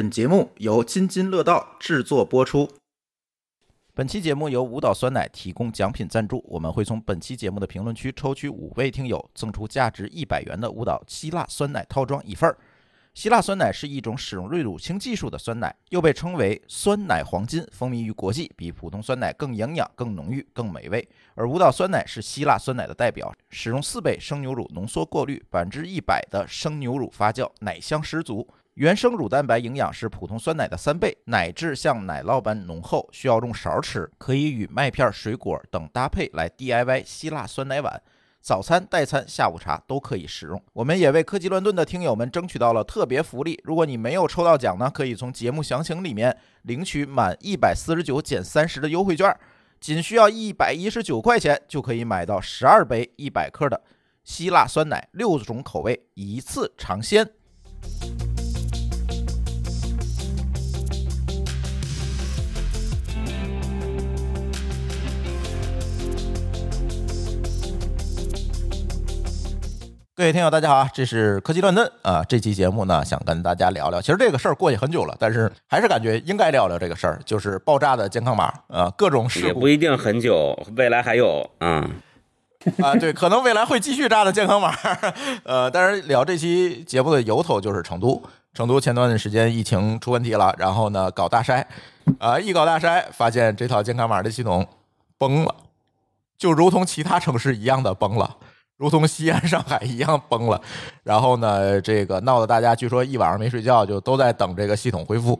本节目由津津乐道制作播出。本期节目由舞蹈酸奶提供奖品赞助，我们会从本期节目的评论区抽取五位听友，赠出价值一百元的舞蹈希腊酸奶套装一份儿。希腊酸奶是一种使用瑞乳清技术的酸奶，又被称为酸奶黄金，风靡于国际，比普通酸奶更营养、更浓郁、更美味。而舞蹈酸奶是希腊酸奶的代表，使用四倍生牛乳浓缩过滤，百分之一百的生牛乳发酵，奶香十足。原生乳蛋白营养是普通酸奶的三倍，奶质像奶酪般浓厚，需要用勺吃，可以与麦片、水果等搭配来 DIY 希腊酸奶碗。早餐、代餐、下午茶都可以使用。我们也为科技乱炖的听友们争取到了特别福利。如果你没有抽到奖呢，可以从节目详情里面领取满一百四十九减三十的优惠券，仅需要一百一十九块钱就可以买到十二杯一百克的希腊酸奶，六种口味，一次尝鲜。各位听友，大家好啊！这是科技乱炖啊。这期节目呢，想跟大家聊聊。其实这个事儿过去很久了，但是还是感觉应该聊聊这个事儿，就是爆炸的健康码啊，各种事故也不一定很久，未来还有嗯。啊，对，可能未来会继续炸的健康码。呃，但是聊这期节目的由头就是成都，成都前段时间疫情出问题了，然后呢搞大筛，啊，一搞大筛发现这套健康码的系统崩了，就如同其他城市一样的崩了。如同西安、上海一样崩了，然后呢，这个闹得大家据说一晚上没睡觉，就都在等这个系统恢复。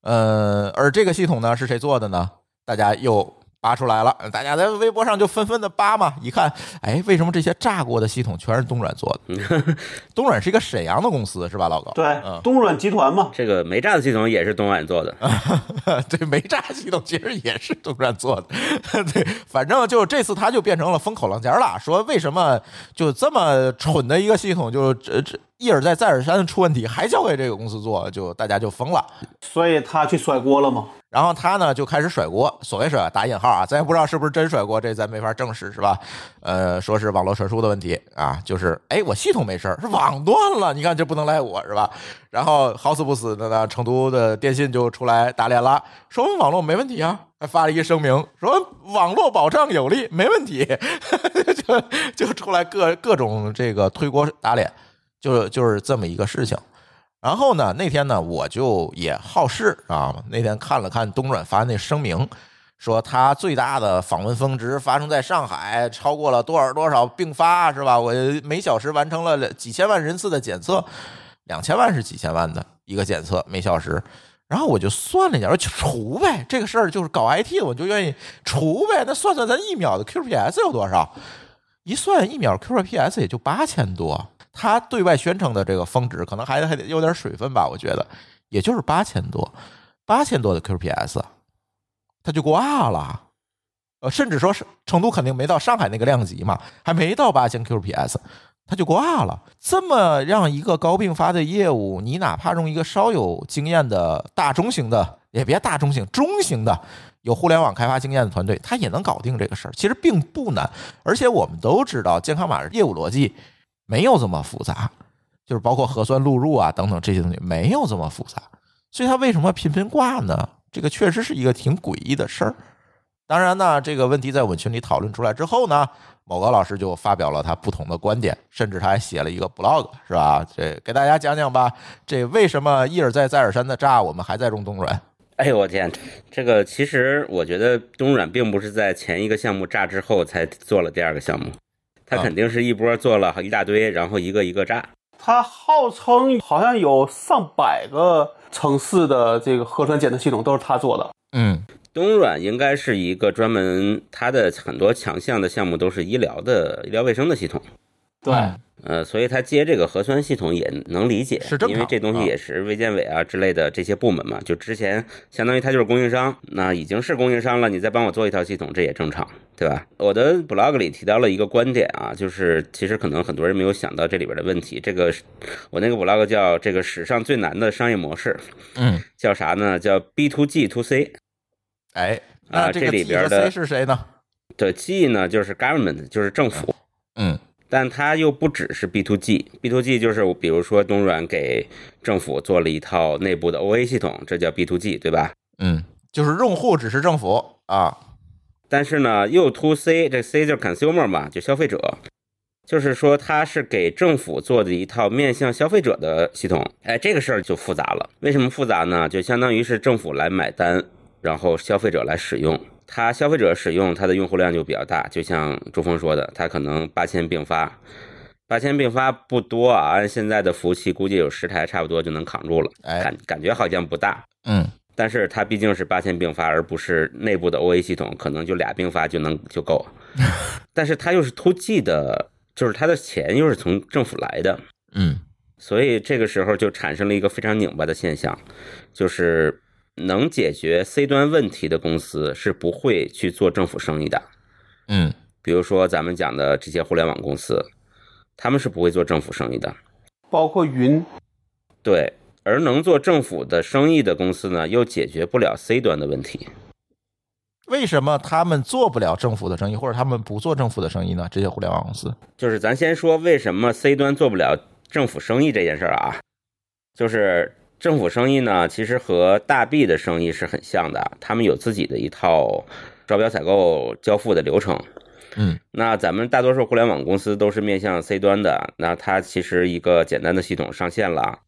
呃，而这个系统呢是谁做的呢？大家又扒出来了，大家在微博上就纷纷的扒嘛。一看，哎，为什么这些炸过的系统全是东软做的？东软是一个沈阳的公司是吧，老高？对嗯，东软集团嘛，这个煤炸的系统也是东软做的，对，煤炸系统其实也是东软做的，对，反正就这次他就变成了风口浪尖了，说为什么就这么蠢的一个系统，就这这一而再再而三的出问题，还交给这个公司做，就大家就疯了。所以他去甩锅了吗。然后他呢就开始甩锅，所谓甩打引号啊，咱也不知道是不是真甩锅，这咱没法证实，是吧？呃，说是网络传输的问题啊，就是哎，我系统没事儿，是网断了，你看这不能赖我是吧？然后好死不死的呢，成都的电信就出来打脸了，说我们网络没问题啊，还发了一个声明说网络保障有力，没问题，就就出来各各种这个推锅打脸，就就是这么一个事情。然后呢，那天呢，我就也好事啊。那天看了看东软发那声明，说他最大的访问峰值发生在上海，超过了多少多少并发，是吧？我每小时完成了几千万人次的检测，两千万是几千万的一个检测每小时。然后我就算了一下，我就除呗，这个事儿就是搞 IT 的，我就愿意除呗。那算算咱一秒的 QPS 有多少？一算一秒 QPS 也就八千多。他对外宣称的这个峰值，可能还还得有点水分吧，我觉得，也就是八千多，八千多的 QPS，他就挂了。呃，甚至说是成都肯定没到上海那个量级嘛，还没到八千 QPS，他就挂了。这么让一个高并发的业务，你哪怕用一个稍有经验的大中型的，也别大中型，中型的有互联网开发经验的团队，他也能搞定这个事儿，其实并不难。而且我们都知道，健康码业务逻辑。没有这么复杂，就是包括核酸录入啊等等这些东西没有这么复杂，所以它为什么频频挂呢？这个确实是一个挺诡异的事儿。当然呢，这个问题在我们群里讨论出来之后呢，某个老师就发表了他不同的观点，甚至他还写了一个 blog，是吧？这给大家讲讲吧，这为什么一而再再而三的炸，我们还在用东软？哎呦我天，这个其实我觉得东软并不是在前一个项目炸之后才做了第二个项目。他肯定是一波做了一大堆，然后一个一个炸。他号称好像有上百个城市的这个核酸检测系统都是他做的。嗯，东软应该是一个专门，它的很多强项的项目都是医疗的、医疗卫生的系统。对，呃，所以他接这个核酸系统也能理解，是因为这东西也是卫健委啊之类的这些部门嘛。就之前相当于他就是供应商，那已经是供应商了，你再帮我做一套系统，这也正常，对吧？我的 blog 里提到了一个观点啊，就是其实可能很多人没有想到这里边的问题。这个我那个 blog 叫这个史上最难的商业模式，嗯，叫啥呢？叫 B to G to C。哎，啊那这里边的 C 是谁呢？对 G 呢，就是 government，就是政府。嗯但它又不只是 B to G，B to G 就是比如说东软给政府做了一套内部的 OA 系统，这叫 B to G，对吧？嗯，就是用户只是政府啊，但是呢，又 to C，这 C 就是 consumer 嘛，就消费者，就是说它是给政府做的一套面向消费者的系统。哎，这个事儿就复杂了。为什么复杂呢？就相当于是政府来买单，然后消费者来使用。它消费者使用它的用户量就比较大，就像朱峰说的，它可能八千并发，八千并发不多啊，按现在的服务器估计有十台差不多就能扛住了，哎。感感觉好像不大。嗯。但是它毕竟是八千并发，而不是内部的 OA 系统，可能就俩并发就能就够。但是它又是 to G 的，就是它的钱又是从政府来的，嗯。所以这个时候就产生了一个非常拧巴的现象，就是能解决 C 端问题的公司是不会去做政府生意的。嗯比如说咱们讲的这些互联网公司，他们是不会做政府生意的。包括云，对，而能做政府的生意的公司呢，又解决不了 C 端的问题。为什么他们做不了政府的生意，或者他们不做政府的生意呢？这些互联网公司，就是咱先说为什么 C 端做不了政府生意这件事儿啊，就是政府生意呢，其实和大 B 的生意是很像的，他们有自己的一套招标采购交付的流程。嗯那咱们大多数互联网公司都是面向 C 端的，那它其实一个简单的系统上线了，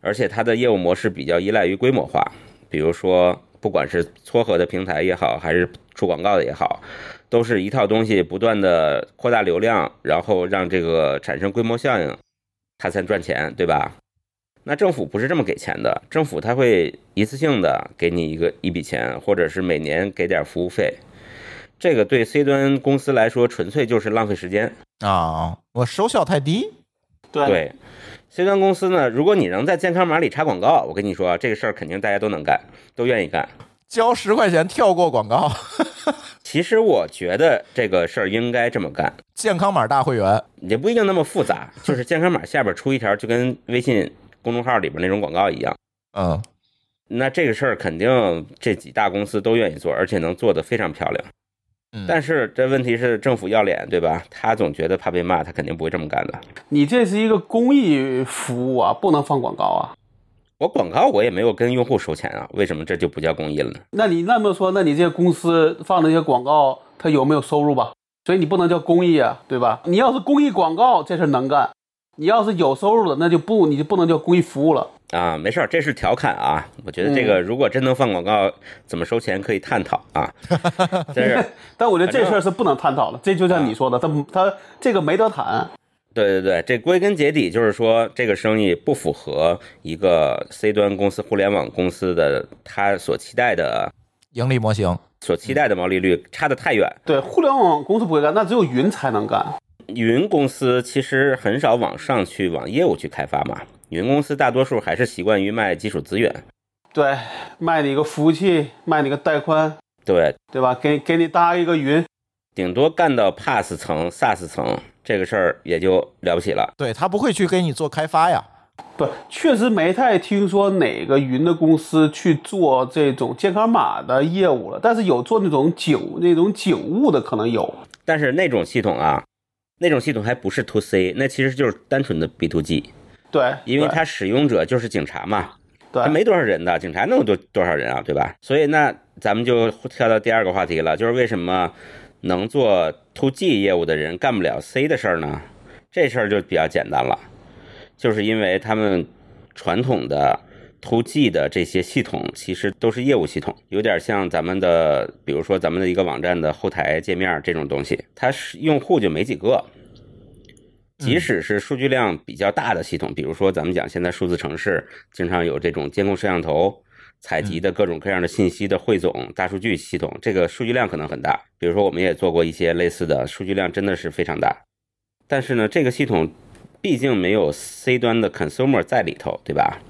而且它的业务模式比较依赖于规模化，比如说不管是撮合的平台也好，还是出广告的也好，都是一套东西不断的扩大流量，然后让这个产生规模效应，它才赚钱，对吧？那政府不是这么给钱的，政府他会一次性的给你一个一笔钱，或者是每年给点服务费。这个对 C 端公司来说，纯粹就是浪费时间。啊，我收效太低，对对，C 端公司呢，如果你能在健康码里插广告，我跟你说啊，这个事儿肯定大家都能干，都愿意干。交十块钱跳过广告，其实我觉得这个事儿应该这么干，健康码大会员，也不一定那么复杂，就是健康码下边出一条，就跟微信公众号里边那种广告一样。嗯那这个事儿肯定这几大公司都愿意做，而且能做得非常漂亮。嗯，但是这问题是政府要脸，对吧？他总觉得怕被骂，他肯定不会这么干的。你这是一个公益服务啊，不能放广告啊。我广告我也没有跟用户收钱啊，为什么这就不叫公益了呢？那你那么说，那你这些公司放的这些广告，它有没有收入吧？所以你不能叫公益啊，对吧？你要是公益广告，这事儿能干；你要是有收入的，那就不，你就不能叫公益服务了。啊，没事儿，这是调侃啊。我觉得这个如果真能放广告，怎么收钱可以探讨啊。但是，但我觉得这事儿是不能探讨的，这就像你说的，他他这个没得谈。对对对，这归根结底就是说，这个生意不符合一个 C 端公司、互联网公司的他所期待的、盈利模型，所期待的毛利率差得太远。对，互联网公司不会干，那只有云才能干。云公司其实很少往上去往业务去开发嘛，云公司大多数还是习惯于卖基础资源。对，卖你个服务器，卖你个带宽，对，对吧？给给你搭一个云，顶多干到 PaaS 层、SaaS 层这个事儿也就了不起了。对他不会去给你做开发呀，不，确实没太听说哪个云的公司去做这种健康码的业务了，但是有做那种警那种警务的可能有。但是那种系统啊，那种系统还不是 to C，那其实就是单纯的 B to G，对，因为它使用者就是警察嘛，对他没多少人的，警察能有多多少人啊，对吧？所以那咱们就跳到第二个话题了，就是为什么能做 to G 业务的人干不了 C 的事儿呢？这事儿就比较简单了，就是因为他们传统的 to G 的这些系统其实都是业务系统，有点像咱们的，比如说咱们的一个网站的后台界面这种东西，它是用户就没几个。即使是数据量比较大的系统，比如说咱们讲现在数字城市经常有这种监控摄像头采集的各种各样的信息的汇总大数据系统，这个数据量可能很大。比如说我们也做过一些类似的，数据量真的是非常大。但是呢，这个系统毕竟没有 C 端的 consumer 在里头，对吧？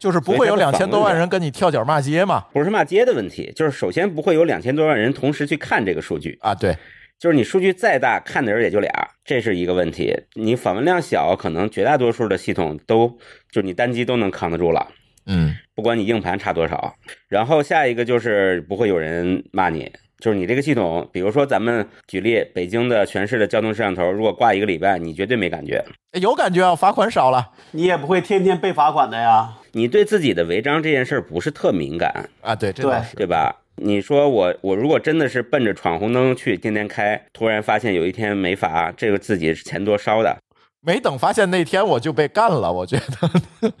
就是不会有两千多万人跟你跳脚骂街嘛。不是骂街的问题，就是首先不会有两千多万人同时去看这个数据，啊，对，就是你数据再大，看的人也就俩，这是一个问题。你访问量小，可能绝大多数的系统都就是你单机都能扛得住了。嗯不管你硬盘差多少。然后下一个就是不会有人骂你，就是你这个系统，比如说咱们举例，北京的全市的交通摄像头，如果挂一个礼拜，你绝对没感觉，有感觉啊，罚款少了你也不会天天被罚款的呀。你对自己的违章这件事儿不是特敏感，啊。对，这对倒是。对吧？你说我我如果真的是奔着闯红灯去天天开，突然发现有一天没罚，这个自己是钱多烧的，没等发现那天我就被干了，我觉得。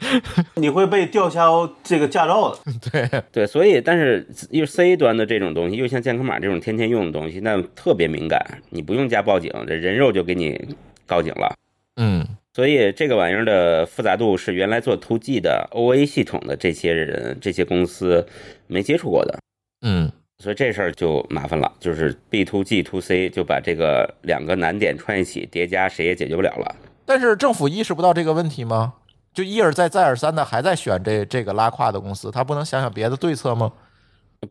你会被吊销这个驾照的。对，对，所以但是又 C 端的这种东西，又像健康码这种天天用的东西，那特别敏感，你不用加报警，这人肉就给你告警了。嗯所以这个玩意儿的复杂度是原来做 to G 的 OA 系统的这些人、这些公司没接触过的，嗯所以这事儿就麻烦了，就是 B to G to C 就把这个两个难点串一起叠加，谁也解决不了了。但是政府意识不到这个问题吗？就一而再再而三的还在选这这个拉胯的公司，他不能想想别的对策吗？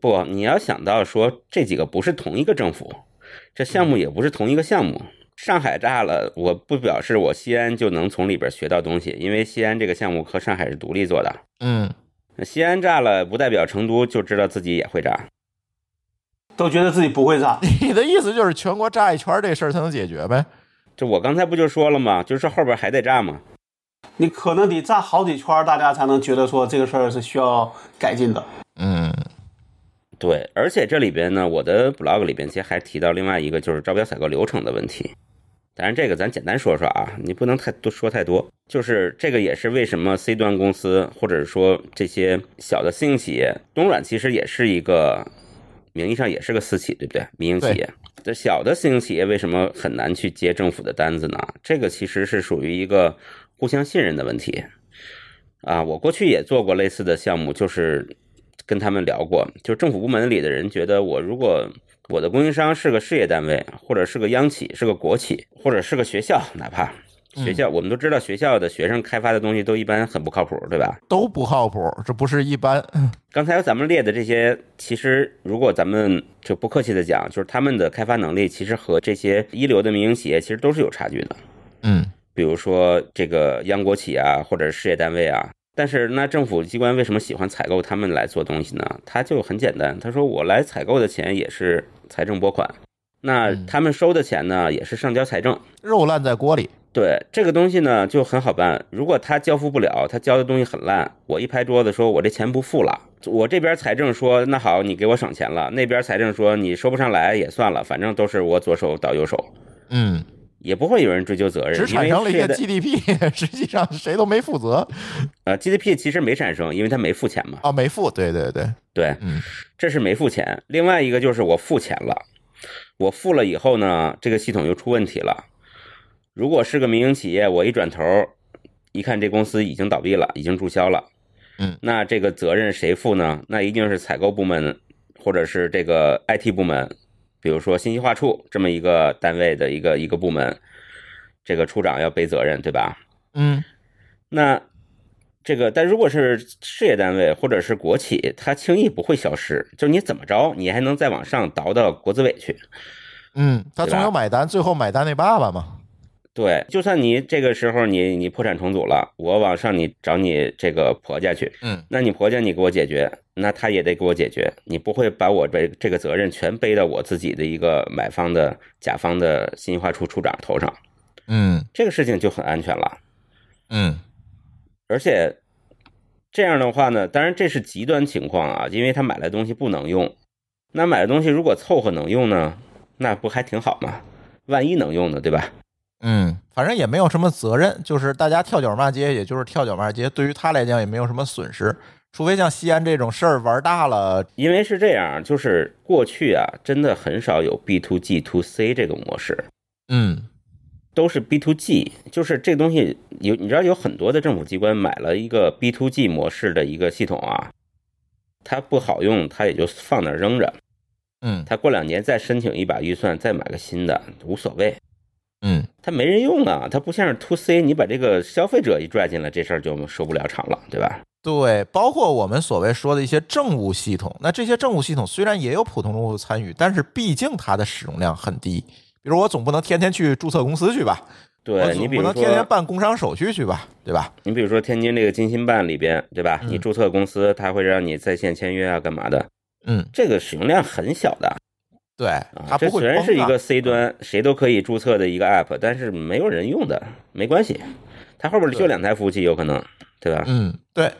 不，你要想到说这几个不是同一个政府，这项目也不是同一个项目。上海炸了，我不表示我西安就能从里边学到东西，因为西安这个项目和上海是独立做的。嗯，西安炸了，不代表成都就知道自己也会炸。都觉得自己不会炸，你的意思就是全国炸一圈这事儿才能解决呗？这我刚才不就说了吗？就是后边还得炸吗？你可能得炸好几圈，大家才能觉得说这个事儿是需要改进的。嗯对，而且这里边呢，我的 blog 里边其实还提到另外一个就是招标采购流程的问题。当然，这个咱简单说说啊，你不能太多说太多。就是这个也是为什么 C 端公司或者说这些小的私营企业，东软其实也是一个名义上也是个私企，对不对？民营企业。这小的私营企业为什么很难去接政府的单子呢？这个其实是属于一个互相信任的问题。啊，我过去也做过类似的项目，就是跟他们聊过，就是政府部门里的人觉得，我如果我的供应商是个事业单位，或者是个央企，是个国企，或者是个学校，哪怕学校，我们都知道学校的学生开发的东西都一般很不靠谱，对吧？都不靠谱，这不是一般。刚才咱们列的这些，其实如果咱们就不客气的讲，就是他们的开发能力其实和这些一流的民营企业其实都是有差距的。嗯比如说这个央国企啊，或者是事业单位啊。但是那政府机关为什么喜欢采购他们来做东西呢？他就很简单，他说我来采购的钱也是财政拨款，那他们收的钱呢也是上交财政。肉烂在锅里。对这个东西呢就很好办，如果他交付不了，他交的东西很烂，我一拍桌子说我这钱不付了。我这边财政说那好，你给我省钱了，那边财政说你收不上来也算了，反正都是我左手倒右手，嗯，也不会有人追究责任，只产生了一些因为事业的 GDP，实际上谁都没负责呃 GDP 其实没产生，因为他没付钱嘛。啊，没付。对对对，对，嗯这是没付钱。另外一个就是我付钱了，我付了以后呢，这个系统又出问题了。如果是个民营企业，我一转头一看这公司已经倒闭了，已经注销了，嗯，那这个责任谁负呢？那一定是采购部门或者是这个 IT 部门，比如说信息化处这么一个单位的一个一个部门，这个处长要背责任，对吧？嗯那这个，但如果是事业单位或者是国企，它轻易不会消失。就是你怎么着，你还能再往上倒到国资委去。嗯，他总对吧有买单，最后买单那爸爸嘛。对，就算你这个时候你你破产重组了，我往上你找你这个婆家去，嗯，那你婆家你给我解决，那他也得给我解决。你不会把我这这个责任全背到我自己的一个买方的甲方的信息化处处长头上，嗯这个事情就很安全了。嗯而且这样的话呢，当然这是极端情况啊，因为他买来东西不能用。那买的东西如果凑合能用呢，那不还挺好吗？万一能用呢，对吧？嗯，反正也没有什么责任，就是大家跳脚骂街，也就是跳脚骂街，对于他来讲也没有什么损失，除非像西安这种事儿玩大了，因为是这样，就是过去啊，真的很少有 B to G to C 这个模式，嗯。都是 B to G，就是这东西有你知道有很多的政府机关买了一个 B to G 模式的一个系统啊，它不好用，它也就放那儿扔着，嗯。它过两年再申请一把预算，再买个新的无所谓。嗯。它没人用啊，它不像是 to C，你把这个消费者一拽进来，这事儿就收不了场了，对吧？对，包括我们所谓说的一些政务系统，那这些政务系统虽然也有普通用户参与，但是毕竟它的使用量很低。比如我总不能天天去注册公司去吧，对你不能天天，办工商手续去吧，对吧？你比如说天津这个金鑫办里边，对吧？嗯你注册公司，它会让你在线签约啊，干嘛的？嗯这个使用量很小的，对，它不会崩啊虽然是一个 C 端，谁都可以注册的一个 App，但是没有人用的，没关系，它后边就两台服务器有可能，对吧？嗯，对。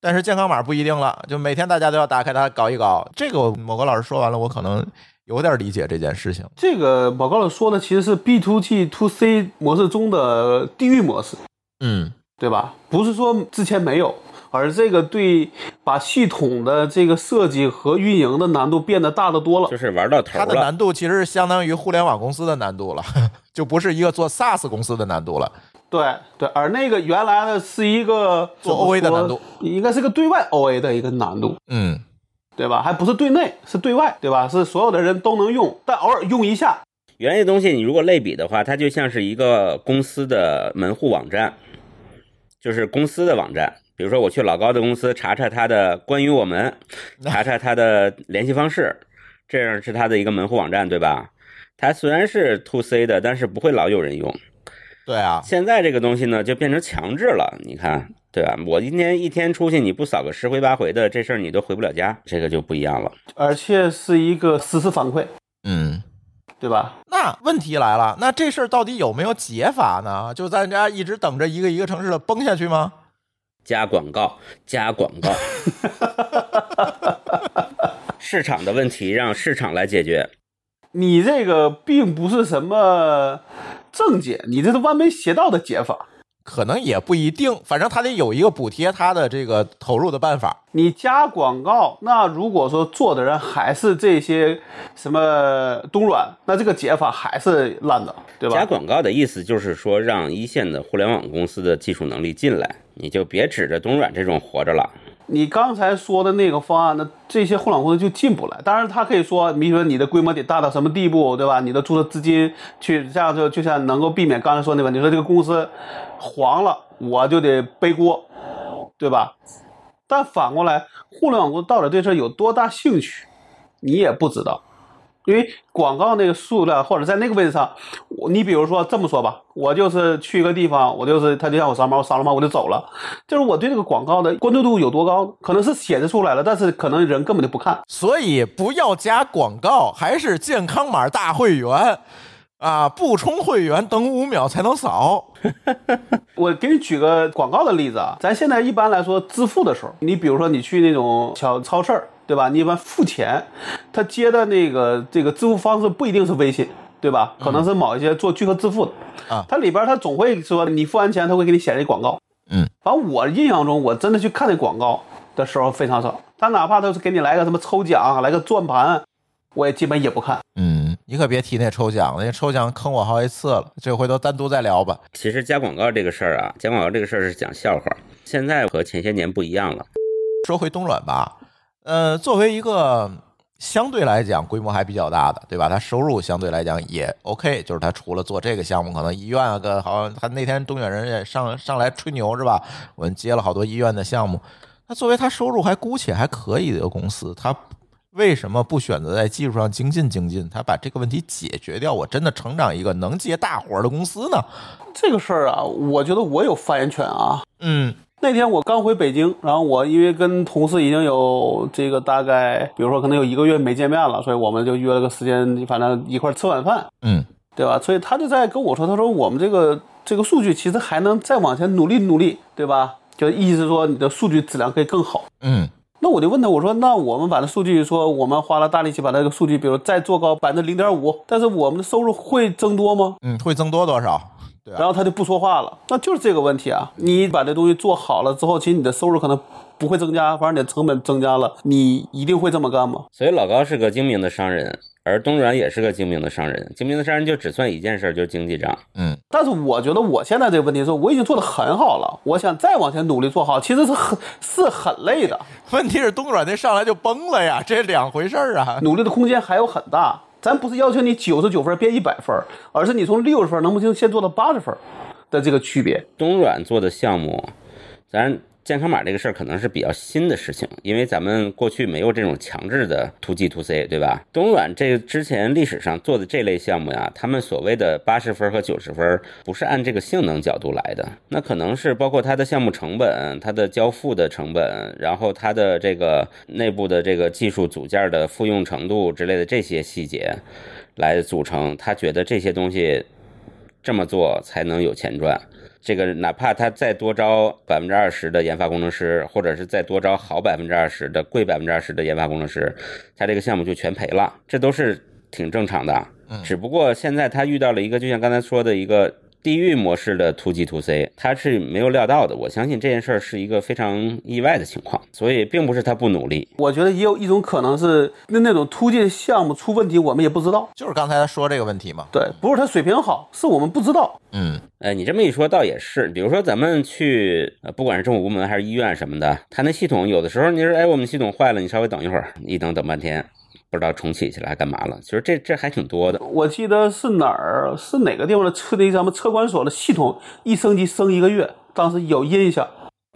但是健康码不一定了，就每天大家都要打开它搞一搞。这个某个老师说完了，我可能有点理解这件事情。这个某高老师说的其实是 B to G to C 模式中的地域模式，嗯，对吧？不是说之前没有，而这个对把系统的这个设计和运营的难度变得大得多了就。是玩到头它的，难度其实是相当于互联网公司的难度了，就不是一个做 SaaS 公司的难度了。对对，而那个原来的是一个做 OA 的难度，应该是个对外 OA 的一个难度，嗯，对吧？还不是对内，是对外，对吧？是所有的人都能用，但偶尔用一下。原来的东西，你如果类比的话，它就像是一个公司的门户网站，就是公司的网站。比如说，我去老高的公司查查他的关于我们，查查他的联系方式，这样是他的一个门户网站，对吧？它虽然是 to C 的，但是不会老有人用。对啊，现在这个东西呢，就变成强制了，你看，对吧？我今天一天出去，你不扫个十回八回的，这事儿你都回不了家，这个就不一样了。而且是一个实时反馈，嗯。对吧？那问题来了，那这事儿到底有没有解法呢？就咱家一直等着一个一个城市的崩下去吗？加广告，加广告，市场的问题让市场来解决。你这个并不是什么正解，你这是歪门邪道的解法。可能也不一定，反正他得有一个补贴他的这个投入的办法。你加广告，那如果说做的人还是这些什么东软，那这个解法还是烂的，对吧？加广告的意思就是说，让一线的互联网公司的技术能力进来，你就别指着东软这种活着了。你刚才说的那个方案，那这些互联网公司就进不来。当然，他可以说，比如说你的规模得大到什么地步，对吧？你的注册资金去这样就就像能够避免刚才说那个，你说这个公司黄了，我就得背锅，对吧？但反过来，互联网公司到底对这有多大兴趣，你也不知道。因为广告那个数量，或者在那个位置上，我你比如说这么说吧，我就是去一个地方，我就是他就像我扫码，我扫了码我就走了，就是我对这个广告的关注度有多高，可能是显示出来了，但是可能人根本就不看。所以不要加广告，还是健康码大会员啊！不充会员等五秒才能扫。我给你举个广告的例子啊，咱现在一般来说支付的时候，你比如说你去那种小超市儿，对吧？你一般付钱，他接的那个这个支付方式不一定是微信。对吧？可能是某一些做聚合支付的啊它里边它总会说你付完钱，它会给你显示广告。嗯，反正我印象中，我真的去看那广告的时候非常少。他哪怕都是给你来个什么抽奖，来个转盘，我也基本也不看。嗯，你可别提那抽奖了，那抽奖坑我好几次了，这回头单独再聊吧。其实加广告这个事儿啊，加广告这个事儿是讲笑话，现在和前些年不一样了。说回东软吧，呃，作为一个相对来讲规模还比较大的，对吧？它收入相对来讲也 OK，就是它除了做这个项目，可能医院啊，跟好像他那天东远人也上上来吹牛是吧？我们接了好多医院的项目。那作为他收入还姑且还可以的一个公司，他为什么不选择在技术上精进精进？他把这个问题解决掉，我真的成长一个能接大活儿的公司呢？这个事儿啊，我觉得我有发言权啊。嗯那天我刚回北京，然后我因为跟同事已经有这个大概，比如说可能有一个月没见面了，所以我们就约了个时间，反正一块儿吃晚饭，嗯对吧？所以他就在跟我说，他说我们这个这个数据其实还能再往前努力努力，对吧？就意思是说你的数据质量可以更好。嗯那我就问他，我说那我们把这数据说，我们花了大力气把这个数据，比如再做高百分之零点五，但是我们的收入会增多吗？嗯，会增多多少？对啊然后他就不说话了，那就是这个问题啊！你把这东西做好了之后，其实你的收入可能不会增加，反而你的成本增加了，你一定会这么干吗？所以老高是个精明的商人，而东软也是个精明的商人。精明的商人就只算一件事儿，就是经济账。嗯但是我觉得我现在这个问题是，我已经做得很好了，我想再往前努力做好，其实是很是很累的，问题是东软那上来就崩了呀，这两回事儿啊。努力的空间还有很大。咱不是要求你九十九分变一百分，而是你从六十分能不能先做到八十分的这个区别。东软做的项目，咱健康码这个事儿可能是比较新的事情，因为咱们过去没有这种强制的 to G to C，对吧？东软这之前历史上做的这类项目呀，他们所谓的八十分和九十分，不是按这个性能角度来的，那可能是包括它的项目成本、它的交付的成本，然后它的这个内部的这个技术组件的复用程度之类的这些细节来组成。他觉得这些东西这么做才能有钱赚。这个哪怕他再多招百分之二十的研发工程师，或者是再多招好百分之二十的、贵百分之二十的研发工程师，他这个项目就全赔了，这都是挺正常的。只不过现在他遇到了一个，就像刚才说的一个。地狱模式的 to G to C，他是没有料到的。我相信这件事儿是一个非常意外的情况，所以并不是他不努力。我觉得也有一种可能是那那种突进项目出问题，我们也不知道。就是刚才他说这个问题嘛。对，不是他水平好，是我们不知道。嗯，哎，你这么一说，倒也是。比如说咱们去，呃，不管是政府部门还是医院什么的，他那系统有的时候你说，哎，我们系统坏了，你稍微等一会儿，一等等半天。不知道重启起来干嘛了，其实这这还挺多的。我记得是哪儿，是哪个地方的车那咱们车管所的系统一升级升一个月，当时有印象。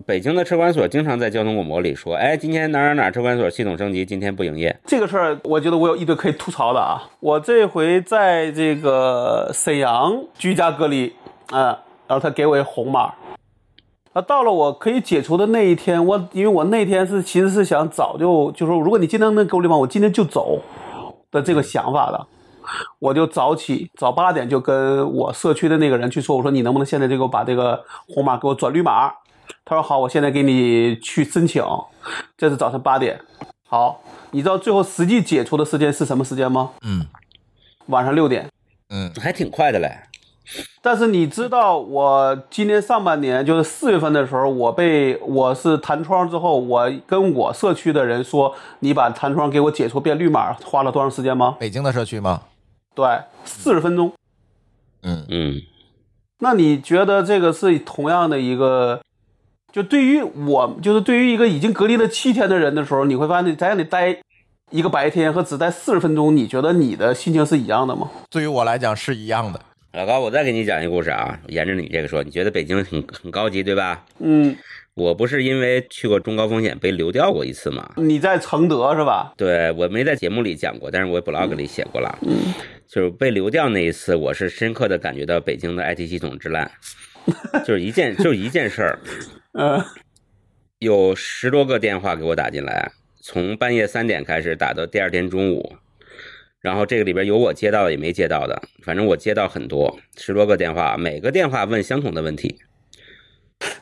北京的车管所经常在交通广播里说：“哎，今天哪哪哪车管所系统升级，今天不营业。”这个事儿，我觉得我有一堆可以吐槽的啊。我这回在这个沈阳居家隔离，嗯，然后他给我一红码。那到了我可以解除的那一天，我因为我那天是其实是想早就就说，如果你今天能给我绿码，我今天就走的这个想法的，我就早起早八点就跟我社区的那个人去说，我说你能不能现在就给我把这个红码给我转绿码？他说好，我现在给你去申请。这是早晨八点。好，你知道最后实际解除的时间是什么时间吗？嗯，晚上六点。嗯，还挺快的嘞。但是你知道，我今年上半年就是四月份的时候，我被我是弹窗之后，我跟我社区的人说，你把弹窗给我解除变绿码，花了多长时间吗？北京的社区吗？对，四十分钟。嗯嗯。那你觉得这个是同样的一个，就对于我，就是对于一个已经隔离了七天的人的时候，你会发现在那里待一个白天和只待四十分钟，你觉得你的心情是一样的吗？对于我来讲是一样的。老高，我再给你讲一个故事啊，沿着你这个说，你觉得北京很很高级对吧？嗯，我不是因为去过中高风险被流调过一次吗？你在承德是吧？对，我没在节目里讲过，但是我 blog 里写过了。嗯，就是被流调那一次，我是深刻的感觉到北京的 IT 系统之烂，就是一件就一件事儿，嗯，有十多个电话给我打进来，从半夜三点开始打到第二天中午。然后这个里边有我接到的，也没接到的，反正我接到很多，十多个电话，每个电话问相同的问题。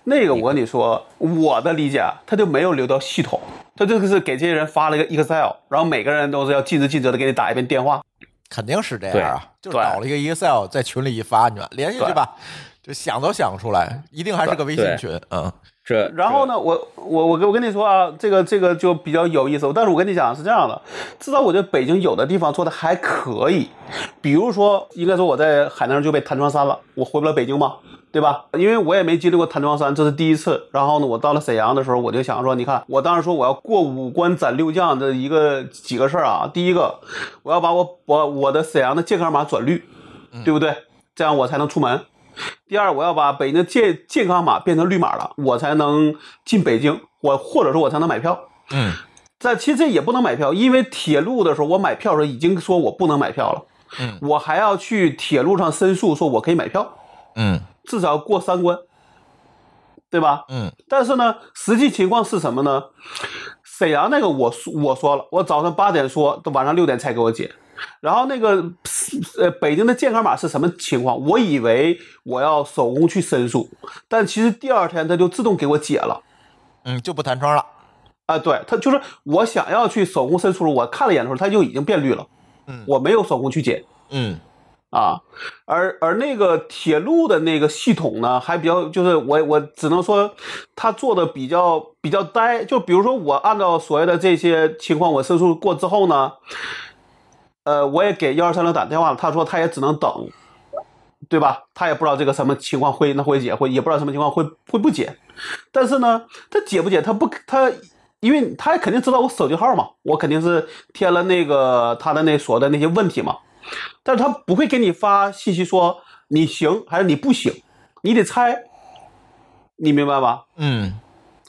那个我跟你说，我的理解，他就没有留到系统，他这个是给这些人发了一个 Excel，然后每个人都是要尽职尽责的给你打一遍电话，肯定是这样啊，就搞了一个 Excel 在群里一发，你说连下去吧，就想都想不出来，一定还是个微信群，嗯。这然后呢，我我我跟我跟你说啊，这个这个就比较有意思。但是我跟你讲是这样的，至少我觉得北京有的地方做的还可以，比如说，应该说我在海南就被弹窗删了，我回不了北京嘛，对吧？因为我也没经历过弹窗删，这是第一次。然后呢，我到了沈阳的时候，我就想说，你看，我当时说我要过五关斩六将的一个几个事儿啊。第一个，我要把我我我的沈阳的健康码转绿，对不对？这样我才能出门。第二，我要把北京的健健康码变成绿码了，我才能进北京，我或者说我才能买票。嗯，但其实这也不能买票，因为铁路的时候我买票的时候已经说我不能买票了。嗯，我还要去铁路上申诉，说我可以买票。嗯，至少过三关，对吧？嗯，但是呢，实际情况是什么呢？沈阳那个我我说了，我早上八点说，到晚上六点才给我解。然后那个呃，北京的健康码是什么情况？我以为我要手工去申诉，但其实第二天它就自动给我解了，嗯，就不弹窗了。啊，对，它就是我想要去手工申诉，我看了一眼的时候，它就已经变绿了，嗯，我没有手工去解，嗯，啊，而而那个铁路的那个系统呢，还比较，就是我我只能说，它做的比较比较呆，就比如说我按照所谓的这些情况，我申诉过之后呢。呃，我也给幺二三零打电话了，他说他也只能等，对吧？他也不知道这个什么情况会那会解，会也不知道什么情况会会不解。但是呢，他解不解，他不他，因为他肯定知道我手机号嘛，我肯定是填了那个他的那所的那些问题嘛。但是他不会给你发信息说你行还是你不行，你得猜，你明白吧？嗯，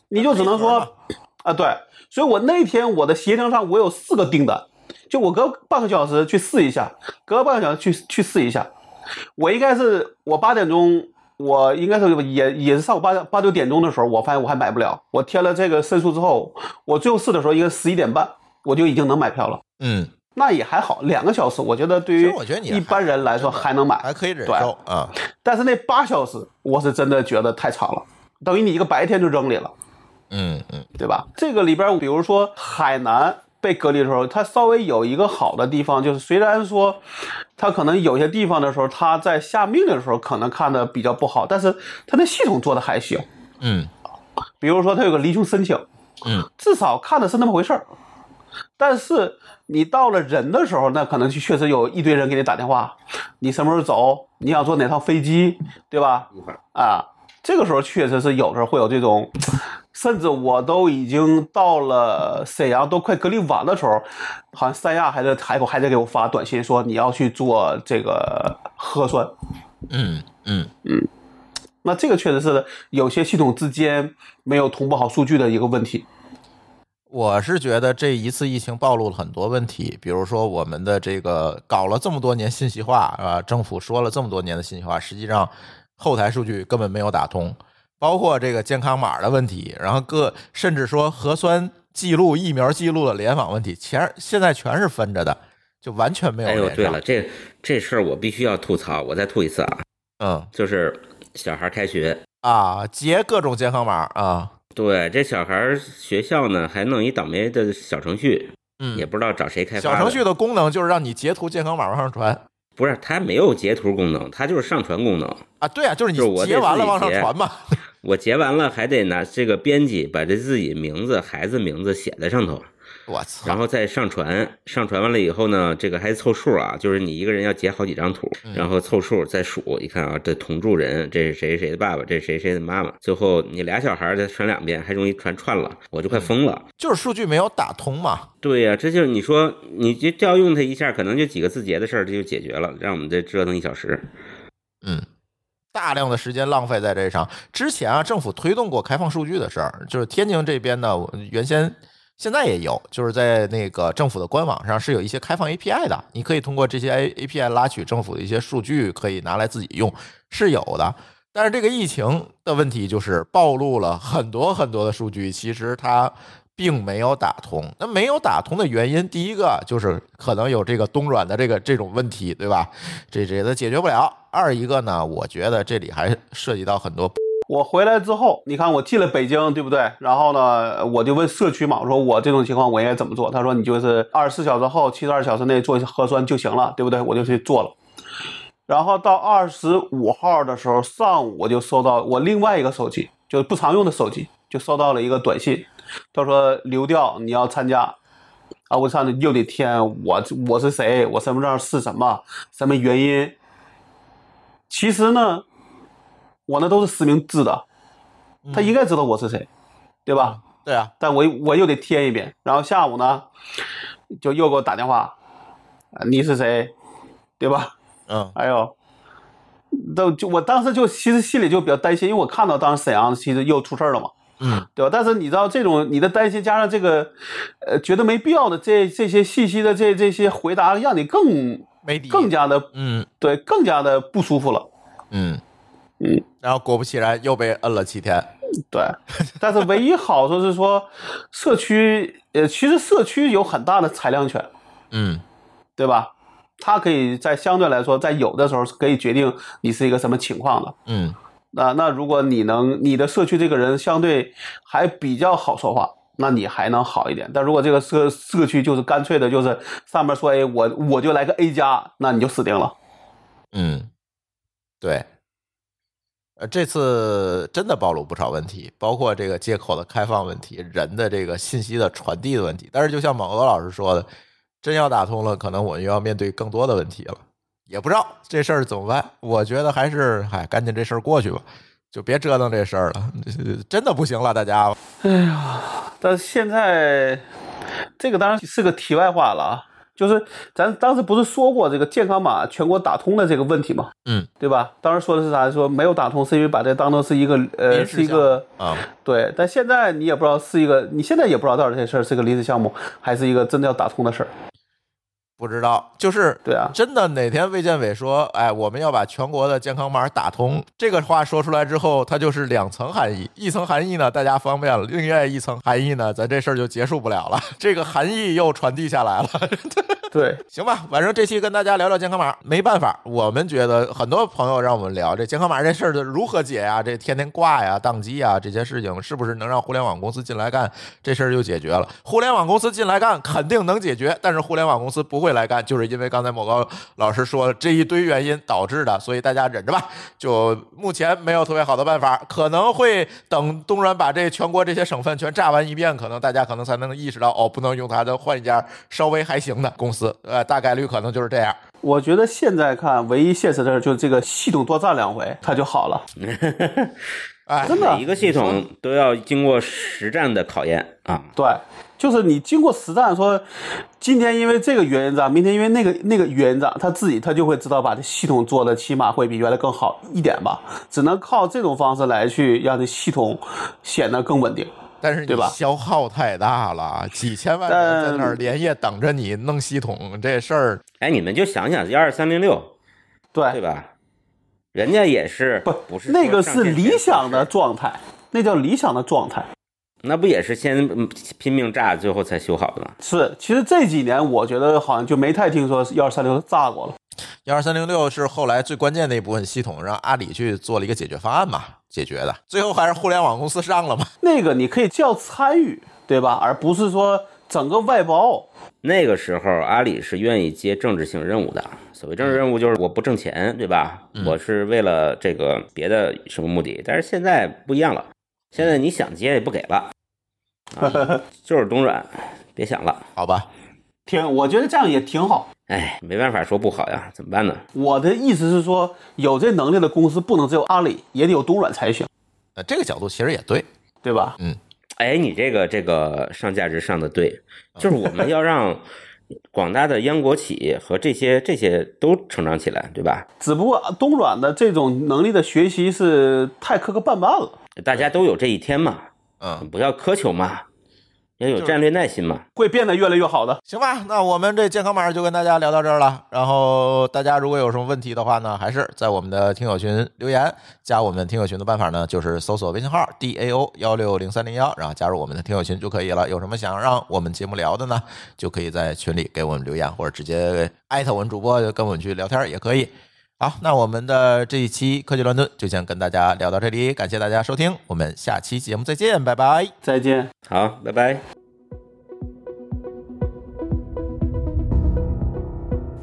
你就只能说啊，对，所以我那天我的协调上我有四个订单，就我隔半个小时去试一下，隔半个小时去去试一下，我应该是我八点钟。我应该是也也是上午八八九点钟的时候，我发现我还买不了。我填了这个申诉之后，我最后试的时候应该十一点半，我就已经能买票了。嗯，那也还好，两个小时，我觉得对于一般人来说还还能买，还可以忍受啊。但是那八小时，我是真的觉得太长了，等于你一个白天就扔里了，嗯嗯对吧？这个里边，比如说海南被隔离的时候，它稍微有一个好的地方，就是虽然说它可能有些地方的时候，它在下命令的时候可能看的比较不好，但是它的系统做的还行。嗯比如说它有个离境申请，嗯，至少看的是那么回事儿。但是你到了人的时候，那可能就确实有一堆人给你打电话，你什么时候走？你想坐哪趟飞机，对吧？啊，这个时候确实是有时候会有这种，甚至我都已经到了沈阳都快隔离完的时候，好像三亚还在海口还在给我发短信说你要去做这个核酸。嗯嗯嗯那这个确实是有些系统之间没有同步好数据的一个问题。我是觉得这一次疫情暴露了很多问题，比如说我们的这个搞了这么多年信息化啊，政府说了这么多年的信息化，实际上后台数据根本没有打通，包括这个健康码的问题，然后各甚至说核酸记录、疫苗记录的联网问题，全现在全是分着的，就完全没有哎呦，对了，这这事儿我必须要吐槽，我再吐一次啊，嗯。就是小孩开学，啊，截各种健康码啊，对这小孩学校呢还弄一倒霉的小程序，嗯，也不知道找谁开发。小程序的功能就是让你截图健康码往上传。不是，它没有截图功能，它就是上传功能。啊，对啊，就是你截完了往上传嘛。我截完了还得拿这个编辑把这自己名字、孩子名字写在上头，我操！然后再上传。上传完了以后呢，这个还凑数啊，就是你一个人要截好几张图，然后凑数再数。一看啊，这同住人，这是谁谁的爸爸，这是谁谁的妈妈。最后你俩小孩再传两遍，还容易传串了，我就快疯了。就是数据没有打通嘛。对呀、这就是你说你就调用它一下，可能就几个字节的事儿，这就解决了，让我们这折腾一小时。嗯，大量的时间浪费在这上。之前啊，政府推动过开放数据的事儿，就是天津这边呢，原先现在也有，就是在那个政府的官网上是有一些开放 API 的，你可以通过这些 A API 拉取政府的一些数据，可以拿来自己用，是有的。但是这个疫情的问题就是暴露了很多很多的数据，其实它并没有打通。那没有打通的原因，第一个就是可能有这个东软的这个这种问题，对吧？这这个解决不了。二一个呢，我觉得这里还涉及到很多我回来之后，你看我进了北京，对不对？然后呢，我就问社区嘛，我说我这种情况我应该怎么做？他说你就是二十四小时后、七十二小时内做核酸就行了，对不对？我就去做了。然后到二十五号的时候上午，我就收到我另外一个手机，就是不常用的手机，就收到了一个短信，他说流调你要参加。啊，我上去又得填我我是谁，我身份证是什么，什么原因？其实呢，我那都是实名制的，他应该知道我是谁，对吧？对啊，但我我又得填一遍，然后下午呢，就又给我打电话，啊你是谁，对吧？嗯哎呦，都就我当时就其实心里就比较担心，因为我看到当时沈阳其实又出事儿了嘛，嗯对吧？但是你知道这种你的担心加上这个，呃，觉得没必要的这这些信息的这这些回答，让你更没底，更加的嗯对更加的不舒服了。嗯嗯，然后果不其然又被摁了七天。对，但是唯一好处是说，社区呃，其实社区有很大的裁量权，嗯对吧？它可以在相对来说，在有的时候是可以决定你是一个什么情况的。嗯那那如果你能，你的社区这个人相对还比较好说话，那你还能好一点。但如果这个社社区就是干脆的，就是上面说，哎，我我就来个 A 加，那你就死定了。嗯，对。呃，这次真的暴露不少问题，包括这个接口的开放问题，人的这个信息的传递的问题。但是，就像猛鹅老师说的，真要打通了，可能我又要面对更多的问题了。也不知道这事儿怎么办。我觉得还是，嗨，赶紧这事儿过去吧，就别折腾这事儿了。真的不行了，大家。哎呀但是现在这个当然是个题外话了啊。就是咱当时不是说过这个健康码全国打通的这个问题吗？嗯，对吧？当时说的是啥？说没有打通是因为把这当成是一个呃是一个啊，对，但现在你也不知道是一个，你现在也不知道到底这事儿是个临时项目，还是一个真的要打通的事儿。不知道，就是对啊真的哪天卫健委说，哎，我们要把全国的健康码打通，这个话说出来之后，它就是两层含义，一层含义呢，大家方便了；另外一层含义呢，咱这事儿就结束不了了，这个含义又传递下来了。对，行吧，反正这期跟大家聊聊健康码，没办法，我们觉得很多朋友让我们聊这健康码这事儿的如何解呀，这天天挂呀、宕机呀这些事情，是不是能让互联网公司进来干，这事儿就解决了？互联网公司进来干肯定能解决，但是互联网公司不会来干，就是因为刚才某高老师说的这一堆原因导致的，所以大家忍着吧。就目前没有特别好的办法，可能会等东软把这全国这些省份全炸完一遍，可能大家可能才能意识到，哦，不能用它的，换一家稍微还行的公司。呃，大概率可能就是这样。我觉得现在看唯一现实的事儿就是这个系统多炸两回，它就好了。哎，真的每一个系统都要经过实战的考验啊。对，就是你经过实战说，今天因为这个原因涨，明天因为那个那个原因涨，他自己他就会知道把这系统做的起码会比原来更好一点吧。只能靠这种方式来去让这系统显得更稳定。但是你对吧消耗太大了，几千万人在那儿连夜等着你弄系统，这事儿哎，你们就想想幺二三零六，对，对吧？人家也是不不是那个是理想的状态，那叫理想的状态。那不也是先嗯拼命炸，最后才修好的吗？是，其实这几年我觉得好像就没太听说幺二三六炸过了。幺二三零六是后来最关键的一部分系统，让阿里去做了一个解决方案嘛，解决的，最后还是互联网公司上了嘛。那个你可以叫参与，对吧？而不是说整个外包。那个时候阿里是愿意接政治性任务的。所谓政治任务就是我不挣钱，对吧？我是为了这个别的什么目的。但是现在不一样了，现在你想接也不给了，啊、就是东软，别想了。好吧，挺，我觉得这样也挺好。哎，没办法说不好呀，怎么办呢？我的意思是说，有这能力的公司不能只有阿里，也得有东软才行，呃，这个角度其实也对，对吧？嗯哎，你这个这个上价值上的对，就是我们要让广大的央国企和这些这些都成长起来，对吧？只不过东软的这种能力的学习是太磕磕绊绊了，大家都有这一天嘛，嗯，不要苛求嘛，要有战略耐心嘛。会变得越来越好的。行吧，那我们这健康码就跟大家聊到这儿了。然后大家如果有什么问题的话呢，还是在我们的听友群留言。加我们听友群的办法呢，就是搜索微信号 d a o 幺六零三零幺，然后加入我们的听友群就可以了。有什么想让我们节目聊的呢，就可以在群里给我们留言，或者直接艾特我们主播，就跟我们去聊天也可以。好，那我们的这一期科技乱炖就先跟大家聊到这里，感谢大家收听，我们下期节目再见，拜拜。再见。好，拜拜。